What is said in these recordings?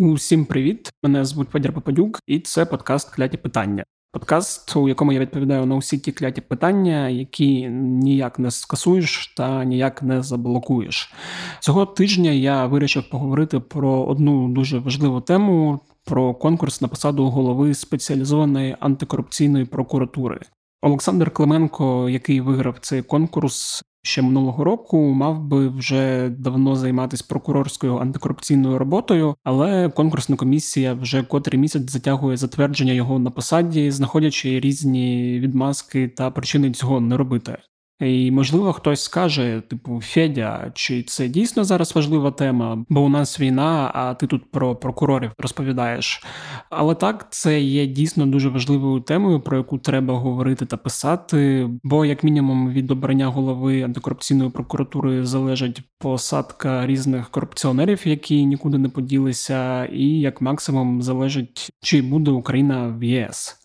Усім привіт! Мене звуть Федір Попадюк, і це подкаст Кляті питання. Подкаст, у якому я відповідаю на усі ті кляті питання, які ніяк не скасуєш та ніяк не заблокуєш. Цього тижня я вирішив поговорити про одну дуже важливу тему: про конкурс на посаду голови спеціалізованої антикорупційної прокуратури. Олександр Клименко, який виграв цей конкурс, ще минулого року мав би вже давно займатися прокурорською антикорупційною роботою, але конкурсна комісія вже котрий місяць затягує затвердження його на посаді, знаходячи різні відмазки та причини цього не робити. І можливо хтось скаже, типу, Федя, чи це дійсно зараз важлива тема, бо у нас війна, а ти тут про прокурорів розповідаєш. Але так, це є дійсно дуже важливою темою, про яку треба говорити та писати. Бо, як мінімум, від обрання голови антикорупційної прокуратури залежить посадка різних корупціонерів, які нікуди не поділися, і як максимум залежить, чи буде Україна в ЄС.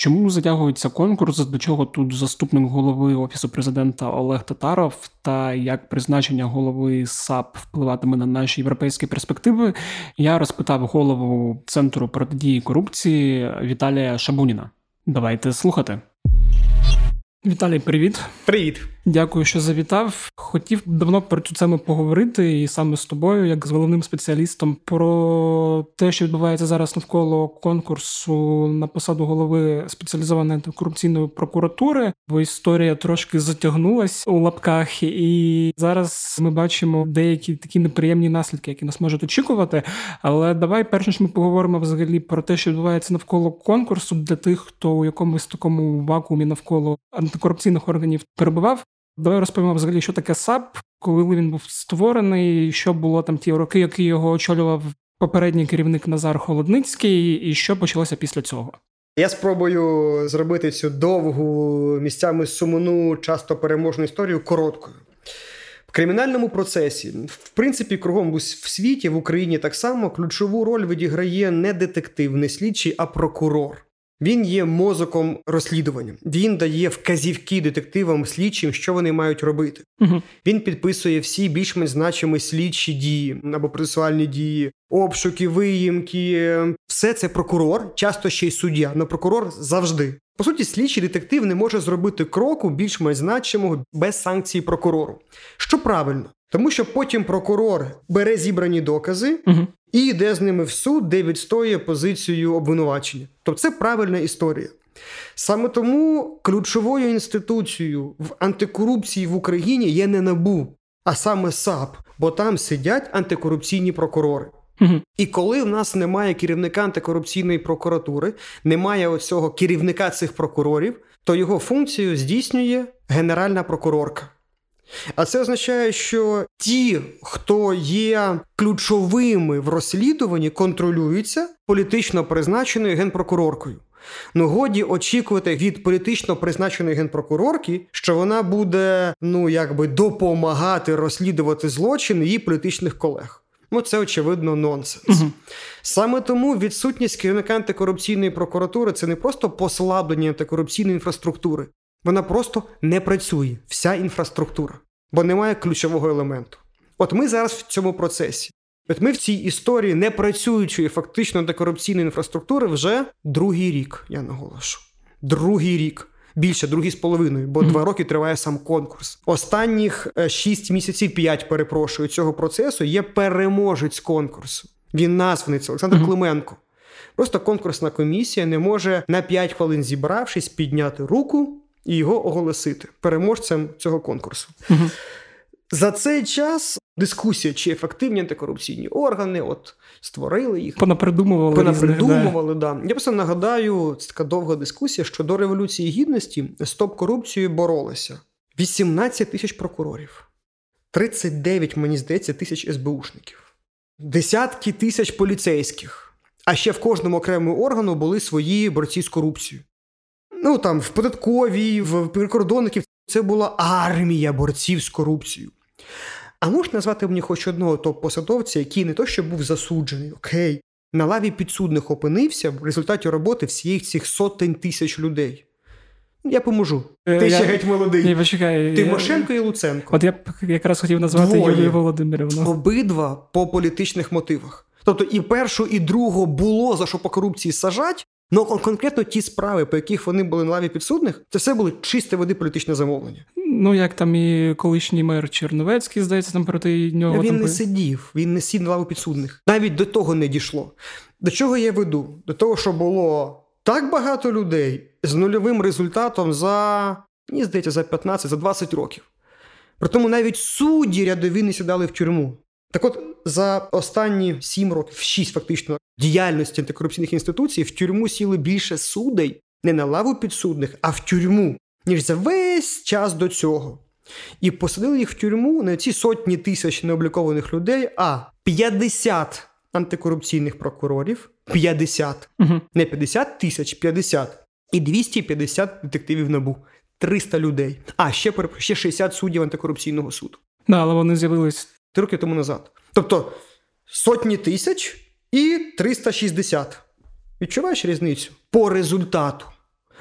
Чому затягується конкурс? До чого тут заступник голови офісу президента Олег Татаров та як призначення голови САП впливатиме на наші європейські перспективи? Я розпитав голову центру протидії корупції Віталія Шабуніна. Давайте слухати. Віталій, привіт. Привіт. Дякую, що завітав. Хотів давно про цю тему поговорити, і саме з тобою, як з головним спеціалістом, про те, що відбувається зараз навколо конкурсу на посаду голови спеціалізованої антикорупційної прокуратури, бо історія трошки затягнулась у лапках, і зараз ми бачимо деякі такі неприємні наслідки, які нас можуть очікувати. Але давай перш ніж ми поговоримо взагалі про те, що відбувається навколо конкурсу для тих, хто у якомусь такому вакуумі навколо антикорупційних органів перебував. Давай розповімо взагалі, що таке САП, коли він був створений, що було там ті роки, які його очолював попередній керівник Назар Холодницький, і що почалося після цього. Я спробую зробити цю довгу місцями сумну, часто переможну історію короткою. В кримінальному процесі, в принципі, кругом в світі, в Україні так само ключову роль відіграє не детектив, не слідчий, а прокурор. Він є мозоком розслідування. Він дає вказівки детективам, слідчим, що вони мають робити. Угу. Він підписує всі більш-менш значимі слідчі дії або процесуальні дії, обшуки, виїмки. Все це прокурор, часто ще й суддя, але прокурор завжди. По суті, слідчий детектив не може зробити кроку більш-менш значимого без санкції прокурору. Що правильно, тому що потім прокурор бере зібрані докази угу. і йде з ними в суд, де відстоює позицію обвинувачення. Тобто це правильна історія. Саме тому ключовою інституцією в антикорупції в Україні є не НАБУ, а саме САП, бо там сидять антикорупційні прокурори. Угу. І коли в нас немає керівника антикорупційної прокуратури, немає оцього керівника цих прокурорів, то його функцію здійснює генеральна прокурорка. А це означає, що ті, хто є ключовими в розслідуванні, контролюються політично призначеною генпрокуроркою. Ну, годі очікувати від політично призначеної генпрокурорки, що вона буде ну якби допомагати розслідувати злочини її політичних колег. Ну, це очевидно нонсенс. Угу. Саме тому відсутність керівника антикорупційної прокуратури це не просто послаблення антикорупційної інфраструктури, вона просто не працює, вся інфраструктура, бо немає ключового елементу. От ми зараз в цьому процесі. От ми в цій історії не працюючої фактично антикорупційної інфраструктури вже другий рік, я наголошу. Другий рік. Більше, другий з половиною, бо mm-hmm. два роки триває сам конкурс. Останніх е, шість місяців, п'ять перепрошую, цього процесу є переможець конкурсу. Він названий це Олександр mm-hmm. Клименко. Просто конкурсна комісія не може на 5 хвилин зібравшись, підняти руку і його оголосити переможцем цього конкурсу. Угу. За цей час дискусія, чи ефективні антикорупційні органи, от створили їх, понапридумували. Понапридумували, да. да. Я просто нагадаю, це така довга дискусія, що до Революції Гідності стоп корупцією боролися 18 тисяч прокурорів, 39, мені здається, тисяч СБУшників, десятки тисяч поліцейських. А ще в кожному окремому органу були свої борці з корупцією ну там в податковій, в прикордонників це була армія борців з корупцією. А можна назвати мені хоч одного топ-посадовця, який не то, що був засуджений, окей, на лаві підсудних опинився в результаті роботи всіх цих сотень тисяч людей. Я поможу. Е, Ти я, ще геть молодий. Ні, почекай, Тимошенко я, і Луценко. От я якраз хотів назвати Двоє. Юлію Володимирівну. Обидва по політичних мотивах. Тобто і першу, і другу було за що по корупції сажать, Ну конкретно ті справи, по яких вони були на лаві підсудних, це все були чисте води політичне замовлення. Ну як там і колишній мер Черновецький, здається, там проти нього він там... не сидів, він не сів на лаву підсудних. Навіть до того не дійшло. До чого я веду? До того, що було так багато людей з нульовим результатом за мені здається, за 15, за 20 років. Притому навіть судді рядові не сідали в тюрму. Так от за останні сім років, шість фактично діяльності антикорупційних інституцій в тюрму сіли більше судей не на лаву підсудних, а в тюрму, ніж за весь час до цього. І посадили їх в тюрму не ці сотні тисяч необлікованих людей, а 50 антикорупційних прокурорів, 50, угу. не 50 тисяч, 50. І 250 детективів набу. 300 людей. А ще ще 60 суддів антикорупційного суду. Да, але вони з'явились три роки тому назад. Тобто сотні тисяч і 360. Відчуваєш різницю? По результату.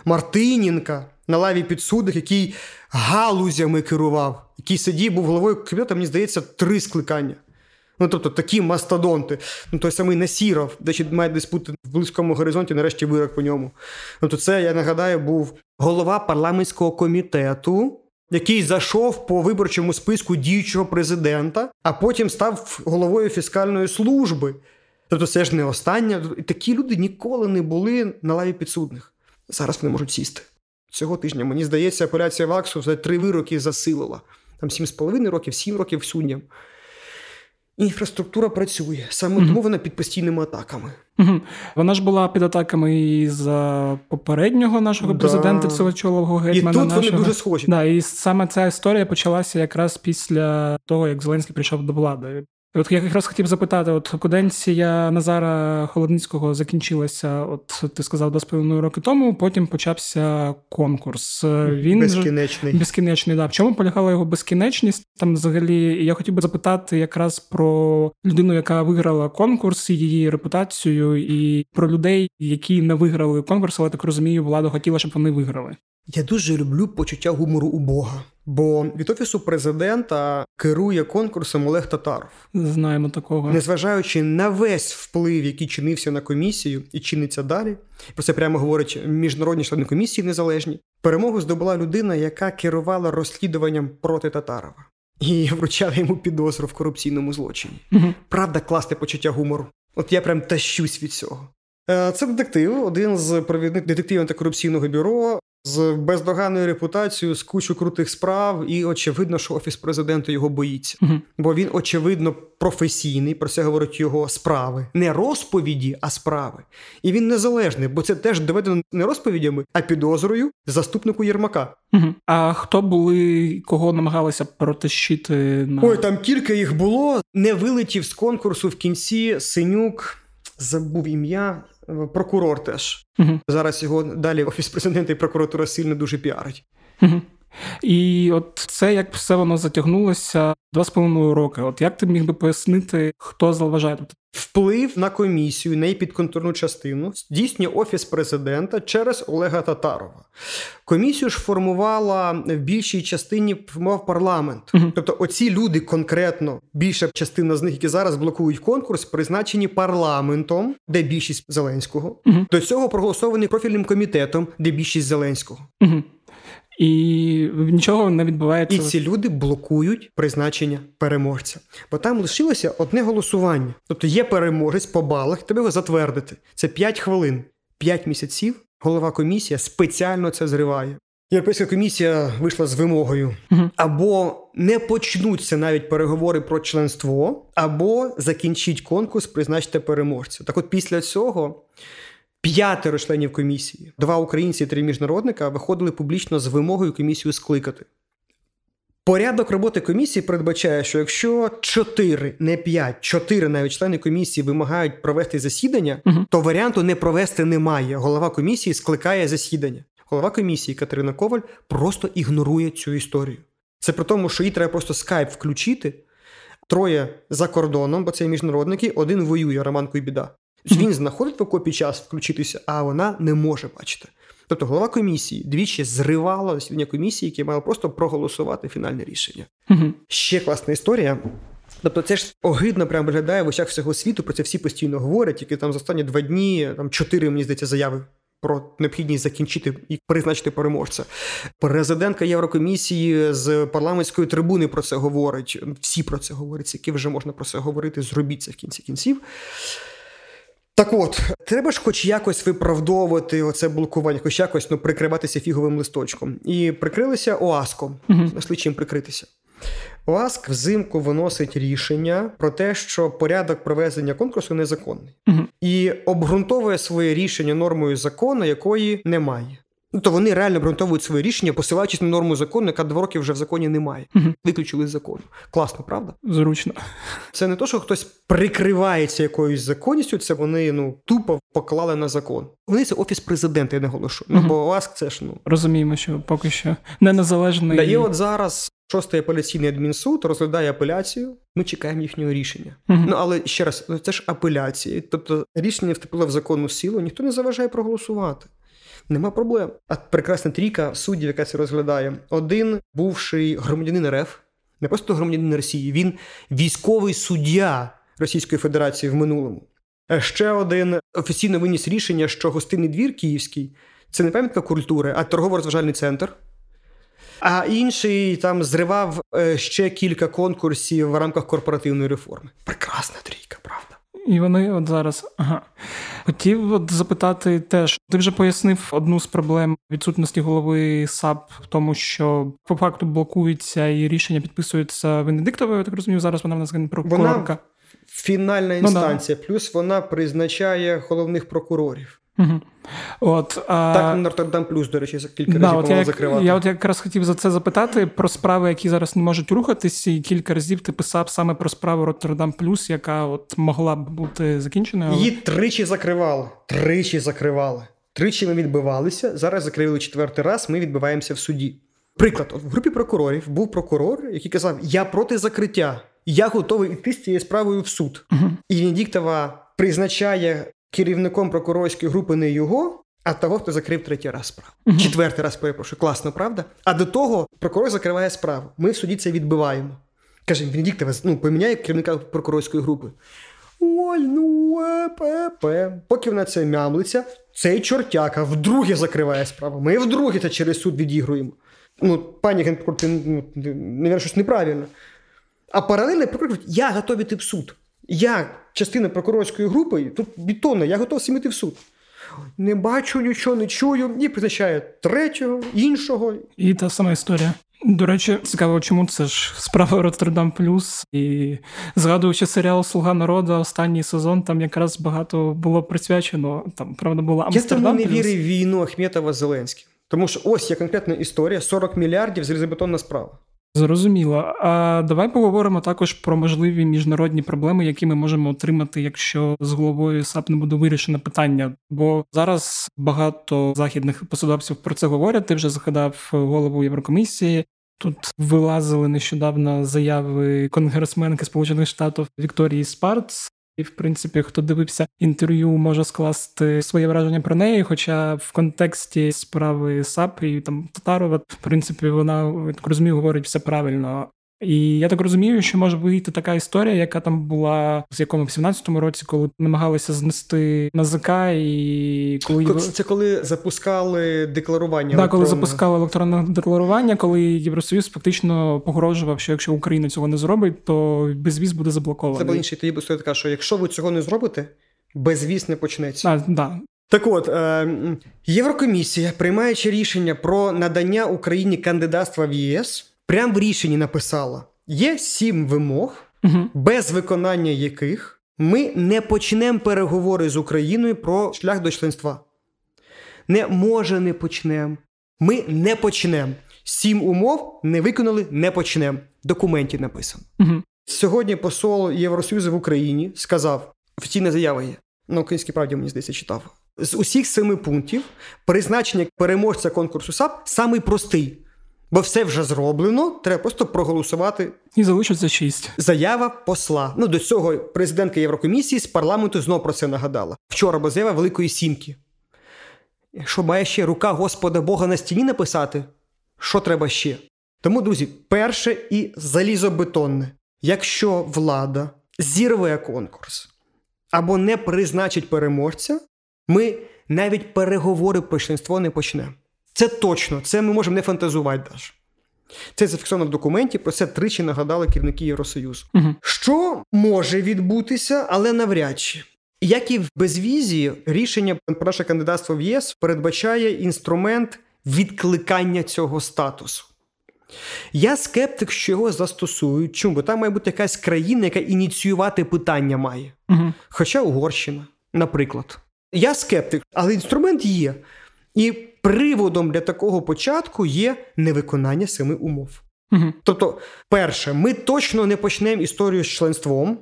Мартинінка на лаві підсудних, який галузями керував, який сидів, був головою кабінету, мені здається, три скликання. Ну, тобто такі мастодонти. Ну, той самий Насіров, де ще має бути в близькому горизонті, нарешті вирок по ньому. Ну, то це, я нагадаю, був голова парламентського комітету який зайшов по виборчому списку діючого президента, а потім став головою фіскальної служби. Тобто це ж не остання. Такі люди ніколи не були на лаві підсудних. Зараз вони можуть сісти. Цього тижня, мені здається, апеляція Ваксу за три вироки засилила. Там 7,5 років, сім років суддям. Інфраструктура працює, саме mm-hmm. тому вона під постійними атаками. Mm-hmm. Вона ж була під атаками і за попереднього нашого да. президента Всевочолового гетьмана. І тут нашого. вони дуже схожі. Да, І саме ця історія почалася якраз після того, як Зеленський прийшов до влади. От я якраз хотів запитати: от каденція Назара Холодницького закінчилася, от ти сказав, два з половиною роки тому. Потім почався конкурс. Він безкінечний. Безкінечний, да. В чому полягала його безкінечність? Там, взагалі, я хотів би запитати якраз про людину, яка виграла конкурс, її репутацію, і про людей, які не виграли конкурс, але так розумію, влада хотіла, щоб вони виграли. Я дуже люблю почуття гумору у Бога. Бо від офісу президента керує конкурсом Олег Татаров. Знаємо такого, незважаючи на весь вплив, який чинився на комісію і чиниться далі. Про це прямо говорять міжнародні члени комісії незалежні. Перемогу здобула людина, яка керувала розслідуванням проти Татарова. І вручала йому підозру в корупційному злочині. Угу. Правда, класне почуття гумору. От я прям тащусь від цього. Е, це детектив, один з провідних детективів антикорупційного бюро з бездоганною репутацією, з кучу крутих справ, і очевидно, що офіс президента його боїться, uh бо він очевидно професійний. Про це говорять його справи, не розповіді, а справи. І він незалежний, бо це теж доведено не розповідями, а підозрою заступнику Єрмака. uh А хто були, кого намагалися протащити на ой? Там кілька їх було. Не вилетів з конкурсу в кінці синюк. Забув ім'я. Прокурор теж. Угу. Зараз його далі офіс президента і прокуратура сильно дуже піарить. Угу. І от це як все воно затягнулося два з половиною роки. От як ти міг би пояснити, хто заважає тут? Вплив на комісію, на її підконтрольну частину здійснює офіс президента через Олега Татарова. Комісію ж формувала в більшій частині формував парламент. uh Тобто, оці люди конкретно, більша частина з них, які зараз блокують конкурс, призначені парламентом, де більшість Зеленського. uh До цього проголосований профільним комітетом, де більшість Зеленського. uh і нічого не відбувається. І ці люди блокують призначення переможця. Бо там лишилося одне голосування. Тобто є переможець по балах, тебе його затвердити. Це 5 хвилин, 5 місяців. Голова комісія спеціально це зриває. Європейська комісія вийшла з вимогою угу. або не почнуться навіть переговори про членство, або закінчить конкурс, призначте переможця. Так, от після цього П'ятеро членів комісії, два українці і три міжнародника, виходили публічно з вимогою комісію скликати. Порядок роботи комісії передбачає, що якщо чотири, не п'ять, чотири навіть члени комісії вимагають провести засідання, угу. то варіанту не провести немає. Голова комісії скликає засідання. Голова комісії Катерина Коваль просто ігнорує цю історію. Це при тому, що їй треба просто скайп включити. Троє за кордоном, бо це міжнародники, один воює Роман Куйбіда. Він знаходить в окопі час включитися, а вона не може бачити. Тобто голова комісії двічі зривала засідання комісії, яке мало просто проголосувати фінальне рішення. Угу. Ще класна історія. Тобто це ж огидно прям виглядає в очах всього світу, про це всі постійно говорять, тільки там за останні два дні, там чотири, мені здається, заяви. Про необхідність закінчити і призначити переможця. Президентка Єврокомісії з парламентської трибуни про це говорить. Всі про це говорять, які вже можна про це говорити, зробіть це в кінці кінців. Так от, треба ж хоч якось виправдовувати оце блокування, хоч якось ну, прикриватися фіговим листочком. І прикрилися ОАСКом. Угу. Нашли чим прикритися. ОАСК взимку виносить рішення про те, що порядок проведення конкурсу незаконний, угу. і обґрунтовує своє рішення нормою закону, якої немає. Ну, то вони реально обґрунтовують своє рішення, посилаючись на норму закону, яка два роки вже в законі немає. Угу. Виключили з закону. Класно, правда? Зручно. Це не то, що хтось прикривається якоюсь законністю, це вони ну тупо поклали на закон. Вони це офіс президента, я наголошу. Угу. Ну бо ОАСК це ж ну розуміємо, що поки що не незалежний. Да, і от зараз Шостий апеляційний адмінсуд розглядає апеляцію. Ми чекаємо їхнього рішення. uh Ну але ще раз, ну, це ж апеляція. Тобто рішення вступило в законну силу, ніхто не заважає проголосувати. Нема проблем. А прекрасна трійка суддів, яка це розглядає. Один бувший громадянин РФ, не просто громадянин Росії, він військовий суддя Російської Федерації в минулому. Ще один офіційно виніс рішення, що гостинний двір Київський це не пам'ятка культури, а торгово-розважальний центр. А інший там зривав е, ще кілька конкурсів в рамках корпоративної реформи. Прекрасна трійка, правда. І вони от зараз ага. хотів от запитати теж. Ти вже пояснив одну з проблем відсутності голови САП в тому, що по факту блокується і рішення підписується Венедиктовою. Я так розумію, зараз вона в нас прокурорка. Вона фінальна інстанція, ну, да. плюс вона призначає головних прокурорів. Угу. От, а... Так, Нотр-Дам плюс, до речі, кілька да, разів я, закривати. Я от якраз хотів за це запитати про справи, які зараз не можуть рухатись, і кілька разів ти писав саме про справу Роттердам Плюс, яка от могла б бути закінченою. Її тричі закривали. Тричі закривали. Тричі ми відбивалися. Зараз закрили четвертий раз. Ми відбиваємося в суді. Приклад, от в групі прокурорів був прокурор, який казав: Я проти закриття, я готовий йти з цією справою в суд. Угу. І Венедіктова призначає керівником прокурорської групи не його, а того, хто закрив третій раз справу. uh Четвертий раз перепрошую. Класно, правда? А до того прокурор закриває справу. Ми в суді це відбиваємо. Каже, Венедіктова, ну, поміняє керівника прокурорської групи. Ой, ну епепе. Поки вона це мямлиться, цей чортяка вдруге закриває справу. Ми вдруге це через суд відігруємо. Ну, пані генпрокурор, ти ну, не щось неправильно. А паралельно прокурор говорить, я готовий йти в суд. Я частина прокурорської групи, тут бетонна, я готовий всім іти в суд. Не бачу нічого, не чую, і призначає третього, іншого. І та сама історія. До речі, цікаво, чому це ж справа Роттердам Плюс. І згадуючи серіал Слуга народу, останній сезон там якраз багато було присвячено. Там правда була Амстердам Я тому не вірив війну Ахметова Зеленським. Тому що ось є конкретна історія: 40 мільярдів залізобетонна справа. Зрозуміло. А давай поговоримо також про можливі міжнародні проблеми, які ми можемо отримати, якщо з головою САП не буде вирішено питання. Бо зараз багато західних посадовців про це говорять. Ти вже згадав голову Єврокомісії. Тут вилазили нещодавно заяви конгресменки Сполучених Штатів Вікторії Спарц, і, в принципі, хто дивився інтерв'ю, може скласти своє враження про неї. Хоча в контексті справи САП і там Татарова, в принципі, вона я розумію, говорить все правильно. І я так розумію, що може вийти така історія, яка там була з якому в 17-му році, коли намагалися знести НАЗК, і коли це коли запускали декларування. Да, коли запускали електронне декларування, коли Євросоюз фактично погрожував, що якщо Україна цього не зробить, то безвіз буде заблокований. Це був інший тоді буде така, що якщо ви цього не зробите, безвіз не почнеться. А, да. Так от е, Єврокомісія, приймаючи рішення про надання Україні кандидатства в ЄС прям в рішенні написала: є сім вимог, угу. без виконання яких ми не почнемо переговори з Україною про шлях до членства. Не може не почнемо. Ми не почнемо. Сім умов не виконали, не почнемо. Документі написано. Угу. Сьогодні посол Євросоюзу в Україні сказав: офіційна заява є. На українській правді мені здається читав. З усіх семи пунктів призначення переможця конкурсу САП самий простий. Бо все вже зроблено, треба просто проголосувати. І залишиться шість. Заява посла. Ну до цього президентка Єврокомісії з парламенту знов про це нагадала. Вчора бо заява Великої Сімки. Що має ще рука Господа Бога на стіні написати? Що треба ще? Тому, друзі, перше і залізобетонне. якщо влада зірве конкурс або не призначить переможця, ми навіть переговори про членство не почнемо. Це точно, це ми можемо не фантазувати навіть. Це зафіксовано в документі, про це тричі нагадали керівники Євросоюзу. Угу. Що може відбутися, але навряд чи. Як і в безвізі, рішення про наше кандидатство в ЄС передбачає інструмент відкликання цього статусу. Я скептик, що його застосують. Чому? Бо там має бути якась країна, яка ініціювати питання має. Угу. Хоча Угорщина, наприклад. Я скептик, але інструмент є. І приводом для такого початку є невиконання семи умов. Угу. Тобто, перше, ми точно не почнемо історію з членством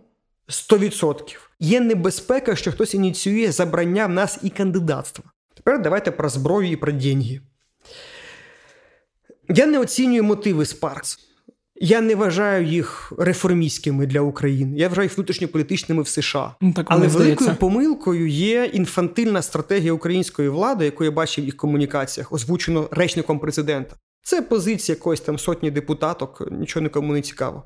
100%. Є небезпека, що хтось ініціює забрання в нас і кандидатства. Тепер давайте про зброю і про деньги. Я не оцінюю мотиви Спаркс. Я не вважаю їх реформістськими для України. Я вважаю їх внутрішньополітичними в США. Ну, так Але великою здається. помилкою є інфантильна стратегія української влади, яку я бачив в їх комунікаціях, озвучено речником президента. Це позиція якоїсь там сотні депутаток, нічого нікому не цікаво.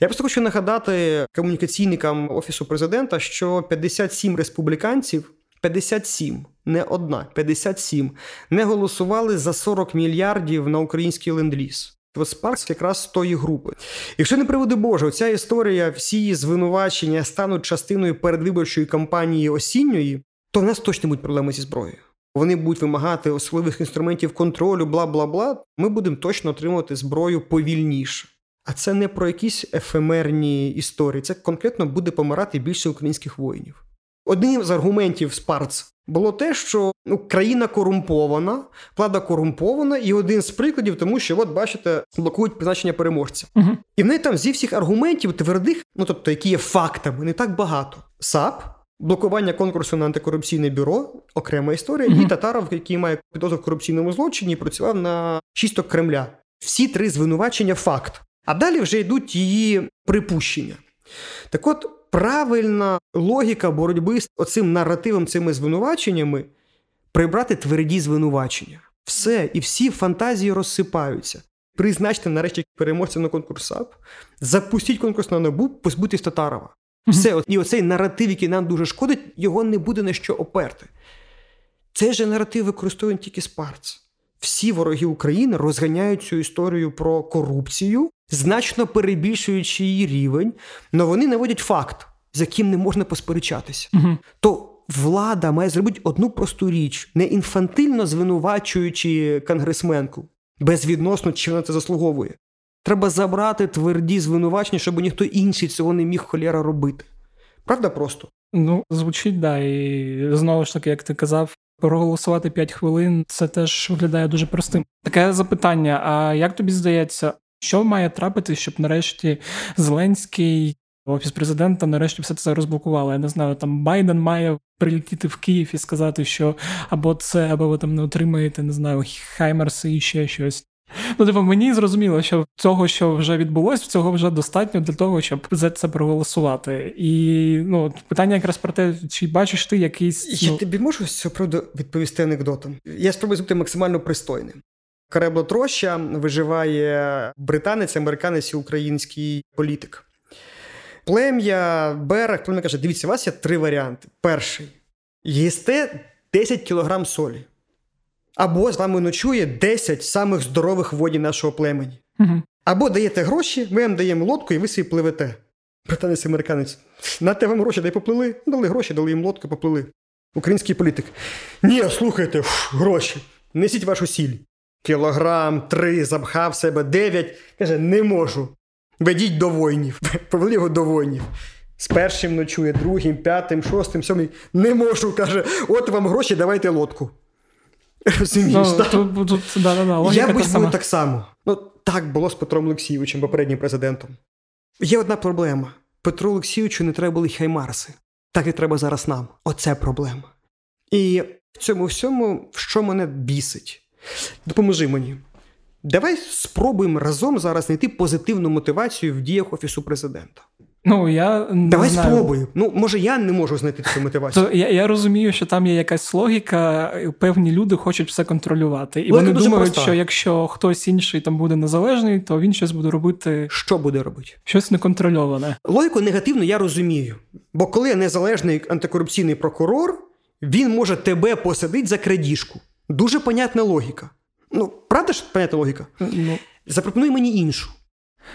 Я просто хочу нагадати комунікаційникам офісу президента, що 57 республіканців, 57, не одна, 57, не голосували за 40 мільярдів на український ленд-ліз. Спаркс якраз з тої групи. Якщо не приводи Боже, ця історія, всі звинувачення стануть частиною передвиборчої кампанії осінньої, то в нас точно будуть проблеми зі зброєю. Вони будуть вимагати особливих інструментів контролю, бла бла бла. Ми будемо точно отримувати зброю повільніше. А це не про якісь ефемерні історії. Це конкретно буде помирати більше українських воїнів. Одним з аргументів Спарц було те, що ну, країна корумпована, влада корумпована, і один з прикладів, тому що, от бачите, блокують призначення переможця. Угу. І в неї там зі всіх аргументів твердих, ну тобто, які є фактами, не так багато. САП, блокування конкурсу на антикорупційне бюро, окрема історія, Мгм. і Татаров, який має підозру в корупційному злочині, і працював на чисток Кремля. Всі три звинувачення факт. А далі вже йдуть її припущення. Так от, правильна логіка боротьби з оцим наративом, цими звинуваченнями прибрати тверді звинувачення. Все, і всі фантазії розсипаються. Призначте нарешті переможця на конкурс САП, запустіть конкурс на набу, позбутись Татарова. Все, от- і оцей наратив, який нам дуже шкодить, його не буде на що оперти. Цей же наратив використовує тільки Спарц. Всі вороги України розганяють цю історію про корупцію, значно перебільшуючи її рівень, але вони наводять факт, з яким не можна посперечатися. Угу. То влада має зробити одну просту річ, не інфантильно звинувачуючи конгресменку, безвідносно чи вона це заслуговує. Треба забрати тверді звинувачення, щоб ніхто інший цього не міг холєра робити. Правда просто? Ну, звучить, да. І знову ж таки, як ти казав, проголосувати 5 хвилин це теж виглядає дуже простим. Таке запитання: а як тобі здається, що має трапити, щоб нарешті Зеленський, офіс президента, нарешті все це розблокували? Я не знаю, там Байден має прилетіти в Київ і сказати, що або це, або ви там не отримаєте, не знаю, Хаймерси і ще щось. Ну, типу, мені зрозуміло, що цього, що вже відбулось, цього вже достатньо для того, щоб за це проголосувати. І ну, питання якраз про те, чи бачиш ти якийсь. Я Ну, тобі можу з цього приводу відповісти анекдотом. Я спробую бути максимально пристойним. Коребло Троща виживає британець, американець і український політик. Плем'я, берег, плем'я каже: дивіться, у вас є три варіанти. Перший їсте 10 кілограм солі. Або з вами ночує 10 самих здорових воїнів нашого племені. Або даєте гроші, ми вам даємо лодку, і ви собі пливете. Британець американець. Нате вам гроші, дай поплили. Дали гроші, дали їм лодку, поплили. Український політик. Ні, слухайте, фу, гроші. Несіть вашу сіль. Кілограм, три, запхав себе, дев'ять. Каже, не можу. Ведіть до воїнів. Повели його до воїнів. З першим ночує, другим, п'ятим, шостим, сьомим. Не можу, каже, от вам гроші, давайте лодку. Розумієш, ну, так? тут, тут, да, да, да, логіка Я боюсь, сама. так само. Ну, так було з Петром Олексійовичем, попереднім президентом. Є одна проблема: Петру Олексійовичу не треба були хаймарси. Так і треба зараз нам. Оце проблема. І в цьому всьому, що мене бісить, допоможи мені. Давай спробуємо разом зараз знайти позитивну мотивацію в діях Офісу президента. Ну я не давай знаю. спробуємо. Ну може я не можу знайти цю мотивацію. То я я розумію, що там є якась логіка, певні люди хочуть все контролювати, і Логіка вони думають, проста. що якщо хтось інший там буде незалежний, то він щось буде робити Що буде робити? щось неконтрольоване. Логіку негативно я розумію. Бо коли незалежний антикорупційний прокурор, він може тебе посадити за крадіжку. Дуже понятна логіка. Ну, правда ж понятна логіка? Ну Запропонуй мені іншу.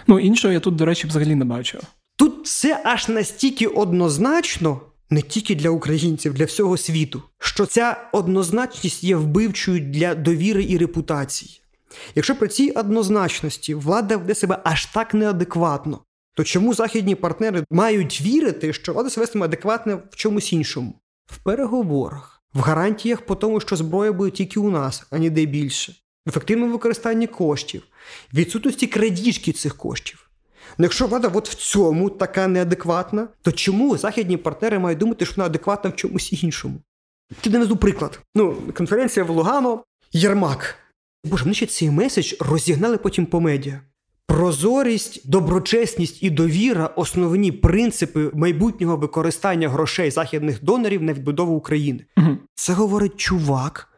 ну іншого я тут, до речі, взагалі не бачу. Тут все аж настільки однозначно, не тільки для українців, для всього світу, що ця однозначність є вбивчою для довіри і репутації. Якщо при цій однозначності влада веде себе аж так неадекватно, то чому західні партнери мають вірити, що влада себе вестиме адекватно в чомусь іншому? В переговорах, в гарантіях по тому, що зброя буде тільки у нас, а ніде більше, в ефективному використанні коштів, відсутності крадіжки цих коштів. Ну, якщо влада от в цьому така неадекватна, то чому західні партнери мають думати, що вона адекватна в чомусь іншому? Ти наведу приклад. Ну, конференція в Лугано, Єрмак. Боже, вони ще цей меседж розігнали потім по медіа. Прозорість, доброчесність і довіра основні принципи майбутнього використання грошей західних донорів на відбудову України. Угу. Це говорить чувак,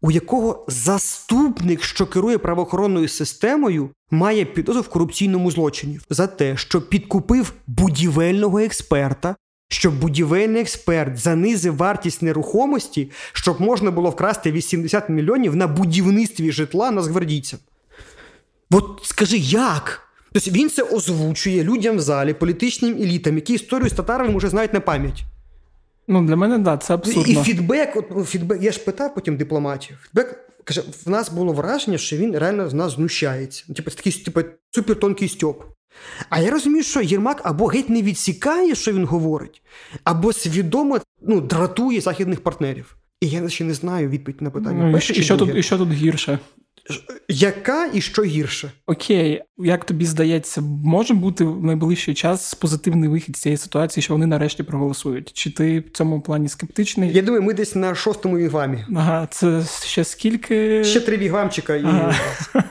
у якого заступник, що керує правоохоронною системою, має підозру в корупційному злочині за те, що підкупив будівельного експерта, щоб будівельний експерт занизив вартість нерухомості, щоб можна було вкрасти 80 мільйонів на будівництві житла нацгвардійцям. От скажи, як? Тобто він це озвучує людям в залі, політичним елітам, які історію з татарами вже знають на пам'ять. Ну для мене да, це абсурдно. і фідбек, от, ну, фідбек, я ж питав потім дипломатів. Фідбек каже, в нас було враження, що він реально з нас знущається. Ну, Типу, це такий типу, супертонкий стьоп. А я розумію, що Єрмак або геть не відсікає, що він говорить, або свідомо ну, дратує західних партнерів. І я ще не знаю відповідь на питання. Ну, Перше і, що тут, і що тут гірше? Яка і що гірше? Окей, як тобі здається, може бути в найближчий час позитивний вихід з цієї ситуації, що вони нарешті проголосують? Чи ти в цьому плані скептичний? Я думаю, ми десь на шостому вігвамі. Ага, це ще скільки. Ще три вігвамчика і. Ага.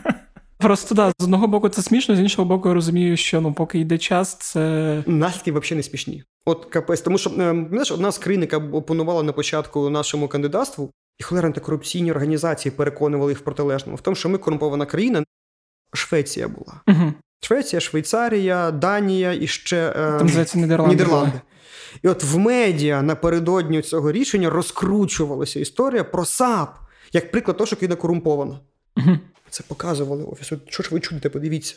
Просто да, з одного боку це смішно, з іншого боку, я розумію, що ну, поки йде час, це. Наслідки взагалі не смішні. От капець, тому що е, знаєш, одна з країн, яка опонувала на початку нашому кандидатству, і холера антикорупційні організації переконували їх в протилежному. В тому, що ми корумпована країна, Швеція була. Угу. Швеція, Швейцарія, Данія і ще е, Там, здається, Нідерланди. Нідерланди. І от в медіа напередодні цього рішення розкручувалася історія про САП, як приклад того, що країна корумпована. Угу. Це показували офісу. Що ж ви чудите, подивіться.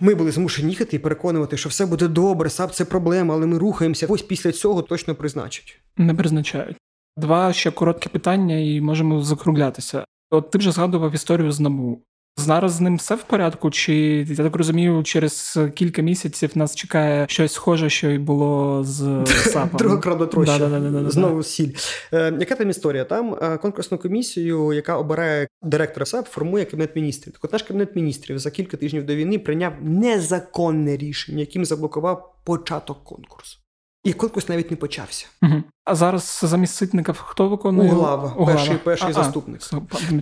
Ми були змушені їхати і переконувати, що все буде добре, САП це проблема, але ми рухаємося. Ось після цього точно призначать. Не призначають. Два ще короткі питання, і можемо закруглятися. От ти вже згадував історію з НАБУ. Зараз з ним все в порядку, чи я так розумію, через кілька місяців нас чекає щось схоже, що й було з САПом? Друга крадотроща. Да-да-да-да-да. Знову сіль. Е, яка там історія? Там е, конкурсну комісію, яка обирає директора САП, формує кабінет міністрів. Так от наш кабінет міністрів за кілька тижнів до війни прийняв незаконне рішення, яким заблокував початок конкурсу. І конкурс навіть не почався. Угу. А зараз замість ситника хто виконує? Углава, перший, перший А, заступник.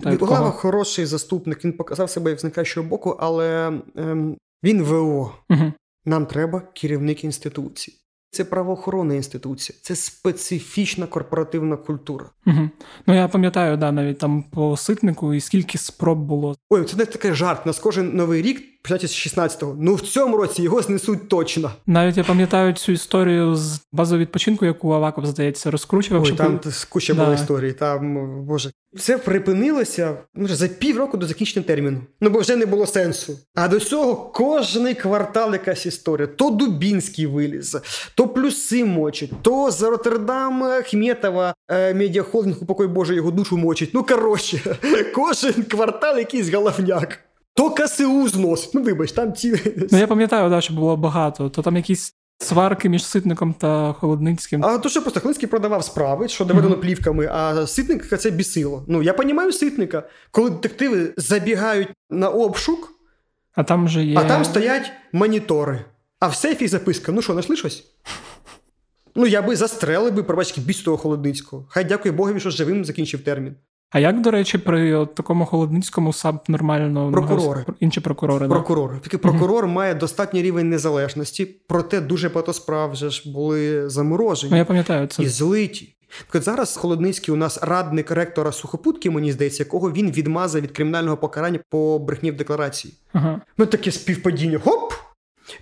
А, Углава хороший заступник, він показав себе з найкращого боку, але ем, він ВО. Угу. Нам треба керівник інституції. Це правоохоронна інституція, це специфічна корпоративна культура. Угу. Ну я пам'ятаю, да, навіть там по ситнику, і скільки спроб було. Ой, це не такий жарт. Нас кожен новий рік, починається з 16-го. Ну в цьому році його знесуть точно. Навіть я пам'ятаю цю історію з базового відпочинку, яку Аваков, здається, розкручував. Ой, там куча Да. була історії. Там, боже, це припинилося може, за півроку до закінчення терміну. Ну бо вже не було сенсу. А до цього кожний квартал якась історія. То Дубінський виліз, то плюси мочить, то з Роттердама Хметова е, медіахолдинг, упокой Боже, його душу мочить. Ну коротше, кожен квартал якийсь головняк. То КСУ зносить. Ну вибач, там ці. Ну я пам'ятаю, да, що було багато. То там якісь сварки між ситником та холодницьким. А то що просто Хлинський продавав справи, що доведено плівками, а ситника це бісило. Ну я розумію ситника, коли детективи забігають на обшук, А там же є. а там стоять монітори. А в сейфі записка: ну що, знайшли щось? Ну, я би застрелив би, пробачки, біс того Холодницького. Хай дякує Богові, що живим закінчив термін. А як, до речі, при такому холодницькому САП нормально прокурори інші прокурори? Прокурори. Тільки прокурор угу. має достатній рівень незалежності, проте дуже багато справ вже ж були заморожені ну, я пам'ятаю це. і злиті. Так зараз Холодницький у нас радник ректора сухопутки, мені здається, якого він відмазав від кримінального покарання по брехні в декларації. Ага. Ну таке співпадіння. Хоп!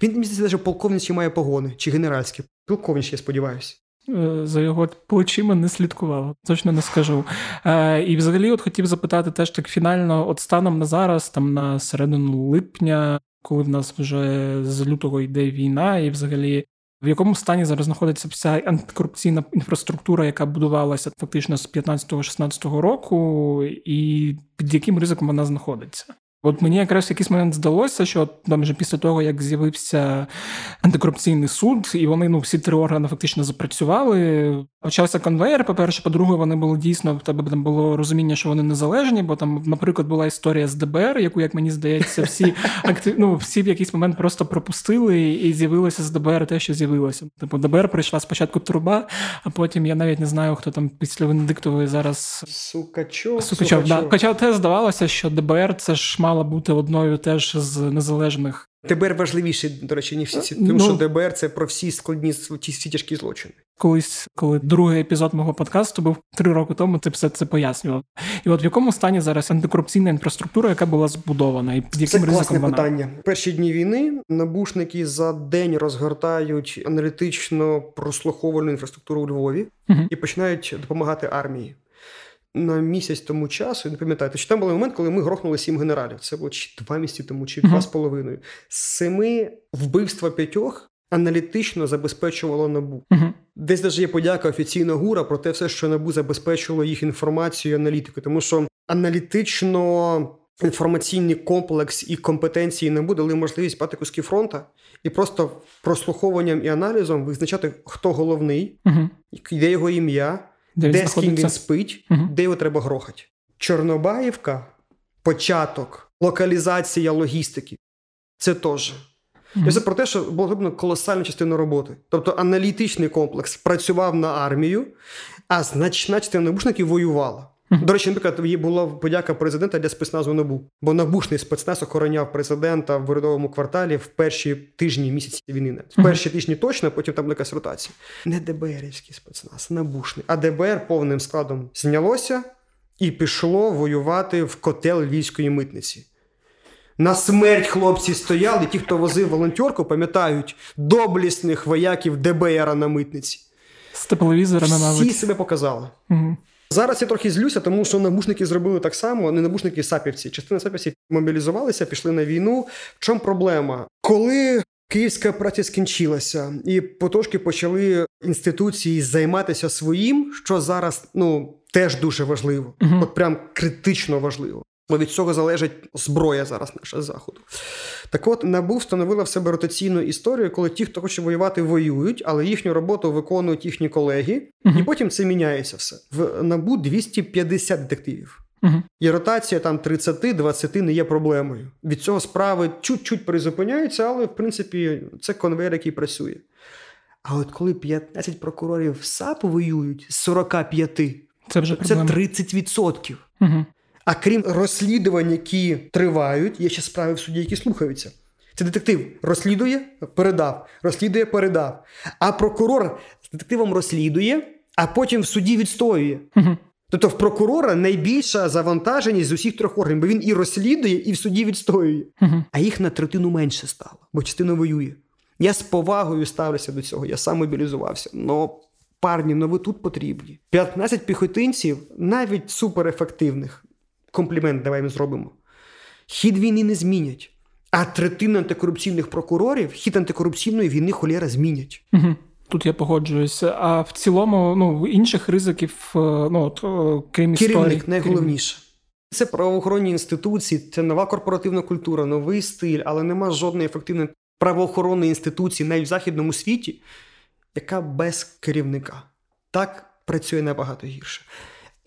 Він мені здається, що полковничі має погони чи генеральські. Полковничі, я сподіваюся. Е, за його плечима не слідкував, точно не скажу. Е, І взагалі, от хотів запитати теж так фінально, от станом на зараз, там на середину липня, коли в нас вже з лютого йде війна, і взагалі. В якому стані зараз знаходиться вся антикорупційна інфраструктура, яка будувалася фактично з 15-16 року, і під яким ризиком вона знаходиться? От мені якраз в якийсь момент здалося, що там вже після того, як з'явився антикорупційний суд, і вони ну всі три органи фактично запрацювали. Почався конвейер. По перше, по-друге, вони були дійсно в тебе там було розуміння, що вони незалежні, бо там, наприклад, була історія з ДБР, яку, як мені здається, всі актив... ну, всі в якийсь момент просто пропустили, і з'явилося з ДБР те, що з'явилося. Типу, ДБР прийшла спочатку труба, а потім я навіть не знаю, хто там після Венедиктової зараз Сукачов. Сукачов, Да. Хоча те здавалося, що ДБР це ж мала бути одною теж з незалежних. ДБР важливіше, до речі, ніж всі ці, тому ну, що ДБР це про всі складні всі тяжкі злочини. Колись, коли другий епізод мого подкасту був три роки тому, ти все це пояснював. І от в якому стані зараз антикорупційна інфраструктура, яка була збудована, і під яким це ризиком вона? питання. Перші дні війни набушники за день розгортають аналітично прослуховувальну інфраструктуру у Львові угу. і починають допомагати армії на місяць тому часу, не пам'ятаєте, що там був момент, коли ми грохнули сім генералів. Це було чи два місяці тому, чи два з половиною. Семи вбивства п'ятьох аналітично забезпечувало набу. Десь навіть є подяка офіційна гура про те, все, що набу забезпечило їх інформацію, і аналітику, тому що аналітично. Інформаційний комплекс і компетенції НАБУ дали можливість пати куски фронта і просто прослуховуванням і аналізом визначати, хто головний, uh-huh. де його ім'я, де, де з ким він спить, угу. де його треба грохати. Чорнобаївка, початок, локалізація логістики це теж. Угу. Це про те, що було зроблено колосальну частина роботи. Тобто аналітичний комплекс працював на армію, а значна частина набушників воювала. До речі, наприклад, була подяка президента для спецназу НАБУ, бо набушний спецназ охороняв президента в урядовому кварталі в перші тижні місяці війни. В перші тижні точно, потім там якась ротація. Не ДБРівський спецназ, набушний. А ДБР повним складом знялося і пішло воювати в котел львівської митниці. На смерть хлопці стояли, ті, хто возив волонтерку, пам'ятають доблісних вояків ДБР на митниці. З тепловізорами, мабуть. Всі себе показали. Угу. Зараз я трохи злюся, тому що набушники зробили так само, не набушники сапівці. Частина сапівців мобілізувалися, пішли на війну. В чому проблема? Коли київська праця скінчилася, і потрошки почали інституції займатися своїм, що зараз ну теж дуже важливо, угу. от прям критично важливо. Бо від цього залежить зброя зараз наша заходу. Так от НАБУ встановила в себе ротаційну історію, коли ті, хто хоче воювати, воюють, але їхню роботу виконують їхні колеги, uh-huh. і потім це міняється все. В НАБУ 250 детективів. Uh-huh. І ротація там 30-20 не є проблемою. Від цього справи чуть-чуть призупиняються, але в принципі це конвейер, який працює. А от коли 15 прокурорів САП воюють з 45, це вже це 30%. Угу. А крім розслідувань, які тривають, є ще справи в суді, які слухаються. Це детектив розслідує, передав, розслідує, передав. А прокурор з детективом розслідує, а потім в суді відстоює. Угу. Тобто в прокурора найбільша завантаженість з усіх трьох органів, бо він і розслідує, і в суді відстоює. Угу. А їх на третину менше стало, бо частина воює. Я з повагою ставлюся до цього, я сам мобілізувався. Но парні, ну ви тут потрібні. 15 піхотинців, навіть суперефективних, комплімент давай ми зробимо. Хід війни не змінять. А третина антикорупційних прокурорів хід антикорупційної війни холєра змінять. Угу. Тут я погоджуюся. А в цілому, ну інших ризиків, е, ну от, е, крім Керівник історії. найголовніше. Це правоохоронні інституції, це нова корпоративна культура, новий стиль, але нема жодної ефективної правоохоронної інституції, навіть в західному світі, яка без керівника. Так працює набагато гірше.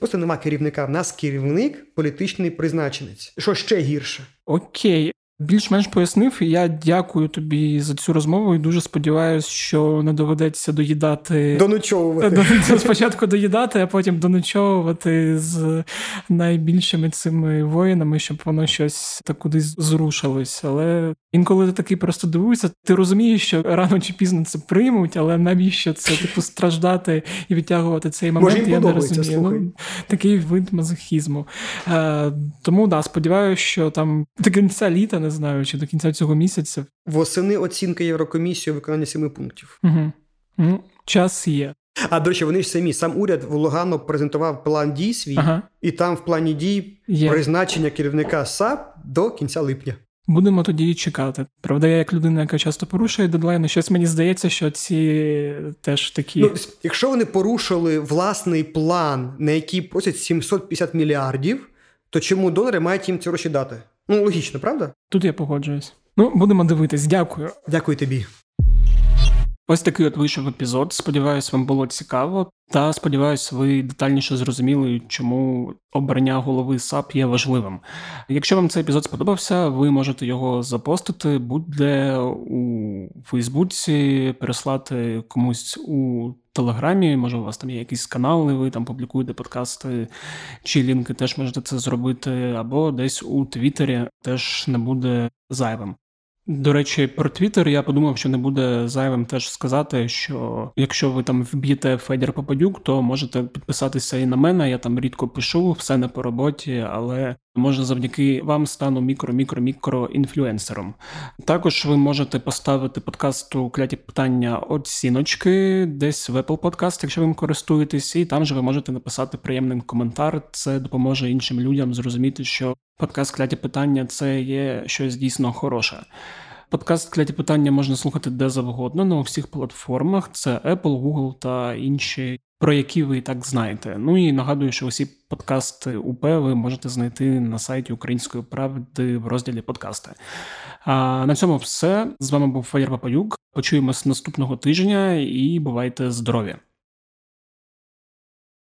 Просто нема керівника. В нас керівник політичний призначенець. Що ще гірше? Окей. Більш-менш пояснив, і я дякую тобі за цю розмову і дуже сподіваюся, що не доведеться доїдати доночовувати. спочатку доїдати, а потім доночовувати з найбільшими цими воїнами, щоб воно щось так кудись зрушилось. Але інколи ти такий просто дивуєшся, ти розумієш, що рано чи пізно це приймуть, але навіщо це типу страждати і відтягувати цей момент? Може, я не розумію. Ну, Такий вид мазохізму. Е, Тому да, сподіваюся, що там до кінця літа не знаю, чи до кінця цього місяця. Восени оцінка Єврокомісії виконання семи пунктів. Угу. Ну, Час є. А до речі, вони ж самі сам уряд в Лугано презентував план дій свій, ага. і там в плані дій є. призначення керівника САП до кінця липня. Будемо тоді чекати. Правда, я як людина, яка часто порушує дедлайни, щось мені здається, що ці теж такі. Ну, Якщо вони порушили власний план, на який просять 750 мільярдів, то чому донори мають їм ці гроші дати? Ну, логічно, правда? Тут я погоджуюсь. Ну, будемо дивитись. Дякую. Дякую тобі. Ось такий от вийшов епізод. Сподіваюсь, вам було цікаво. Та сподіваюсь, ви детальніше зрозуміли, чому обрання голови САП є важливим. Якщо вам цей епізод сподобався, ви можете його запостити будь-де у Фейсбуці, переслати комусь у Телеграмі. Може, у вас там є якісь канали, ви там публікуєте подкасти чи лінки, теж можете це зробити, або десь у Твіттері теж не буде зайвим. До речі, про Твіттер я подумав, що не буде зайвим теж сказати, що якщо ви там вб'єте Федір Попадюк, то можете підписатися і на мене. Я там рідко пишу, все не по роботі, але може завдяки вам стану мікро-мікро-мікро інфлюенсером. Також ви можете поставити подкасту кляті питання оціночки десь в Apple Podcast, якщо ви користуєтесь, і там же ви можете написати приємний коментар. Це допоможе іншим людям зрозуміти, що подкаст кляті питання це є щось дійсно хороше. Подкаст кляті питання можна слухати де завгодно на всіх платформах: це Apple, Google та інші, про які ви і так знаєте. Ну і нагадую, що усі подкасти УП ви можете знайти на сайті Української правди в розділі подкасти. А на цьому все з вами був Фаєр Папаюк. Почуємось наступного тижня і бувайте здорові!